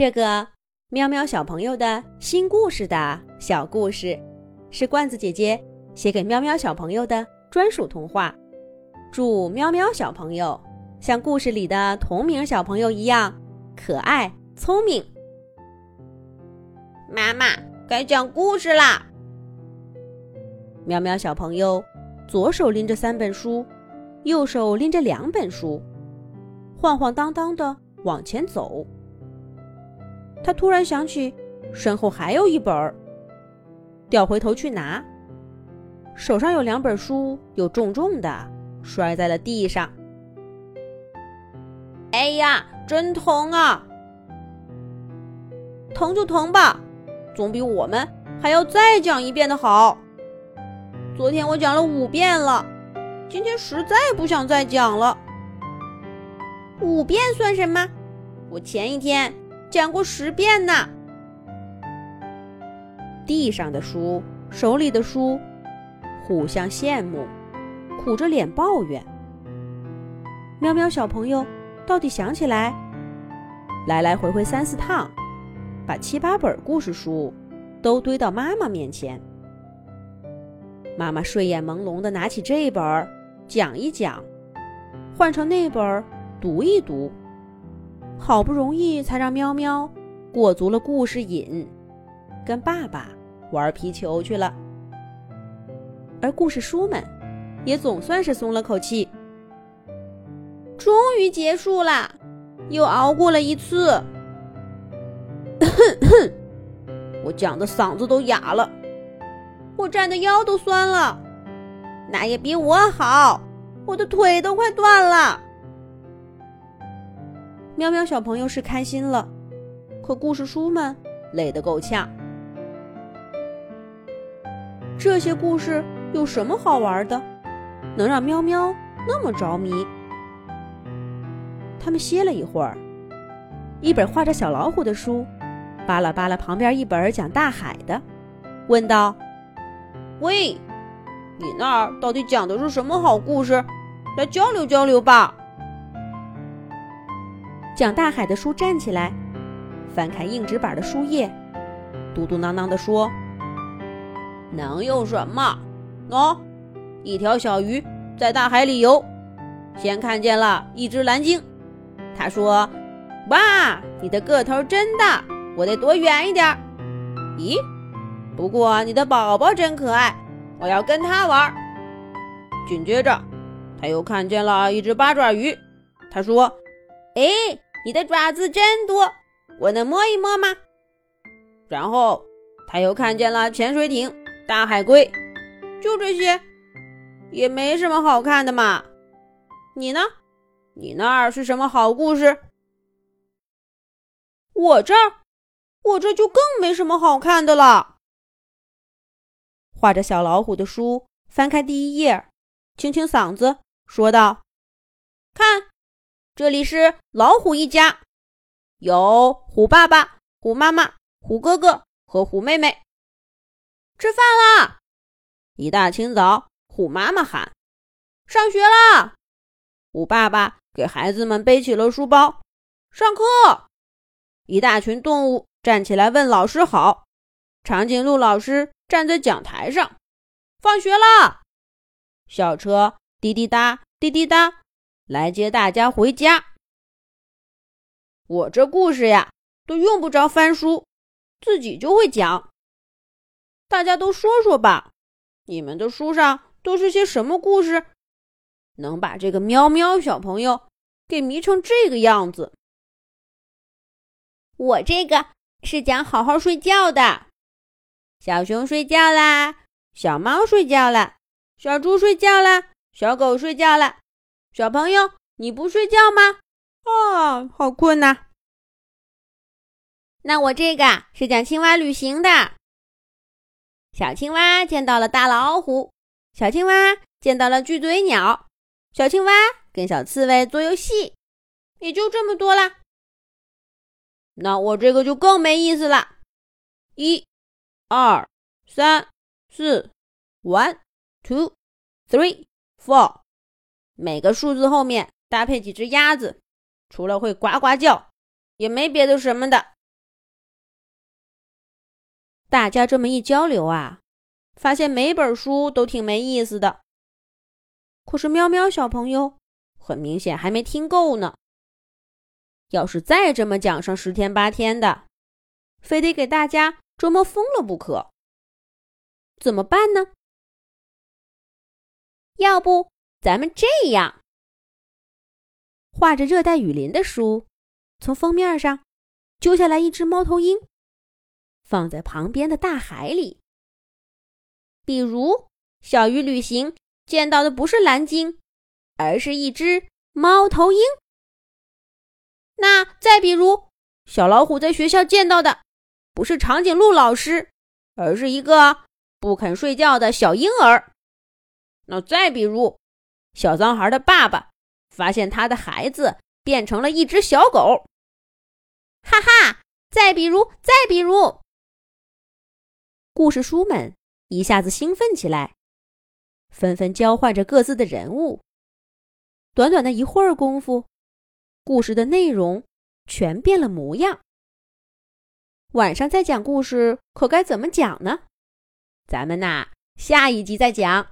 这个喵喵小朋友的新故事的小故事，是罐子姐姐写给喵喵小朋友的专属童话。祝喵喵小朋友像故事里的同名小朋友一样可爱聪明。妈妈，该讲故事啦！喵喵小朋友左手拎着三本书，右手拎着两本书，晃晃荡荡的往前走。他突然想起身后还有一本儿，掉回头去拿。手上有两本书，又重重的摔在了地上。哎呀，真疼啊！疼就疼吧，总比我们还要再讲一遍的好。昨天我讲了五遍了，今天实在不想再讲了。五遍算什么？我前一天。讲过十遍呢。地上的书，手里的书，互相羡慕，苦着脸抱怨。喵喵小朋友到底想起来，来来回回三四趟，把七八本故事书都堆到妈妈面前。妈妈睡眼朦胧的拿起这本讲一讲，换成那本读一读。好不容易才让喵喵过足了故事瘾，跟爸爸玩皮球去了。而故事书们也总算是松了口气，终于结束了，又熬过了一次。我讲的嗓子都哑了，我站的腰都酸了，那也比我好，我的腿都快断了。喵喵小朋友是开心了，可故事书们累得够呛。这些故事有什么好玩的，能让喵喵那么着迷？他们歇了一会儿，一本画着小老虎的书，扒拉扒拉旁边一本讲大海的，问道：“喂，你那儿到底讲的是什么好故事？来交流交流吧。”讲大海的书站起来，翻开硬纸板的书页，嘟嘟囔囔地说：“能有什么？喏，一条小鱼在大海里游，先看见了一只蓝鲸。他说：‘哇，你的个头真大，我得躲远一点。’咦，不过你的宝宝真可爱，我要跟他玩。紧接着，他又看见了一只八爪鱼。他说：‘哎。’你的爪子真多，我能摸一摸吗？然后他又看见了潜水艇、大海龟，就这些，也没什么好看的嘛。你呢？你那儿是什么好故事？我这儿，我这就更没什么好看的了。画着小老虎的书翻开第一页，清清嗓子说道：“看。”这里是老虎一家，有虎爸爸、虎妈妈、虎哥哥和虎妹妹。吃饭啦！一大清早，虎妈妈喊：“上学啦！”虎爸爸给孩子们背起了书包。上课！一大群动物站起来问老师好。长颈鹿老师站在讲台上。放学啦！校车滴滴答，滴滴答。来接大家回家。我这故事呀，都用不着翻书，自己就会讲。大家都说说吧，你们的书上都是些什么故事，能把这个喵喵小朋友给迷成这个样子？我这个是讲好好睡觉的。小熊睡觉啦，小猫睡觉了，小猪睡觉了，小狗睡觉了。小朋友，你不睡觉吗？啊，好困呐！那我这个是讲青蛙旅行的。小青蛙见到了大老虎，小青蛙见到了巨嘴鸟，小青蛙跟小刺猬做游戏，也就这么多啦。那我这个就更没意思了。一、二、三、四，one、two、three、four。每个数字后面搭配几只鸭子，除了会呱呱叫，也没别的什么的。大家这么一交流啊，发现每本书都挺没意思的。可是喵喵小朋友很明显还没听够呢。要是再这么讲上十天八天的，非得给大家折磨疯了不可。怎么办呢？要不咱们这样，画着热带雨林的书，从封面上揪下来一只猫头鹰，放在旁边的大海里。比如小鱼旅行见到的不是蓝鲸，而是一只猫头鹰。那再比如，小老虎在学校见到的，不是长颈鹿老师，而是一个不肯睡觉的小婴儿。那再比如，小脏孩的爸爸发现他的孩子变成了一只小狗。哈哈！再比如，再比如，故事书们一下子兴奋起来，纷纷交换着各自的人物。短短的一会儿功夫。故事的内容全变了模样。晚上再讲故事，可该怎么讲呢？咱们呐，下一集再讲。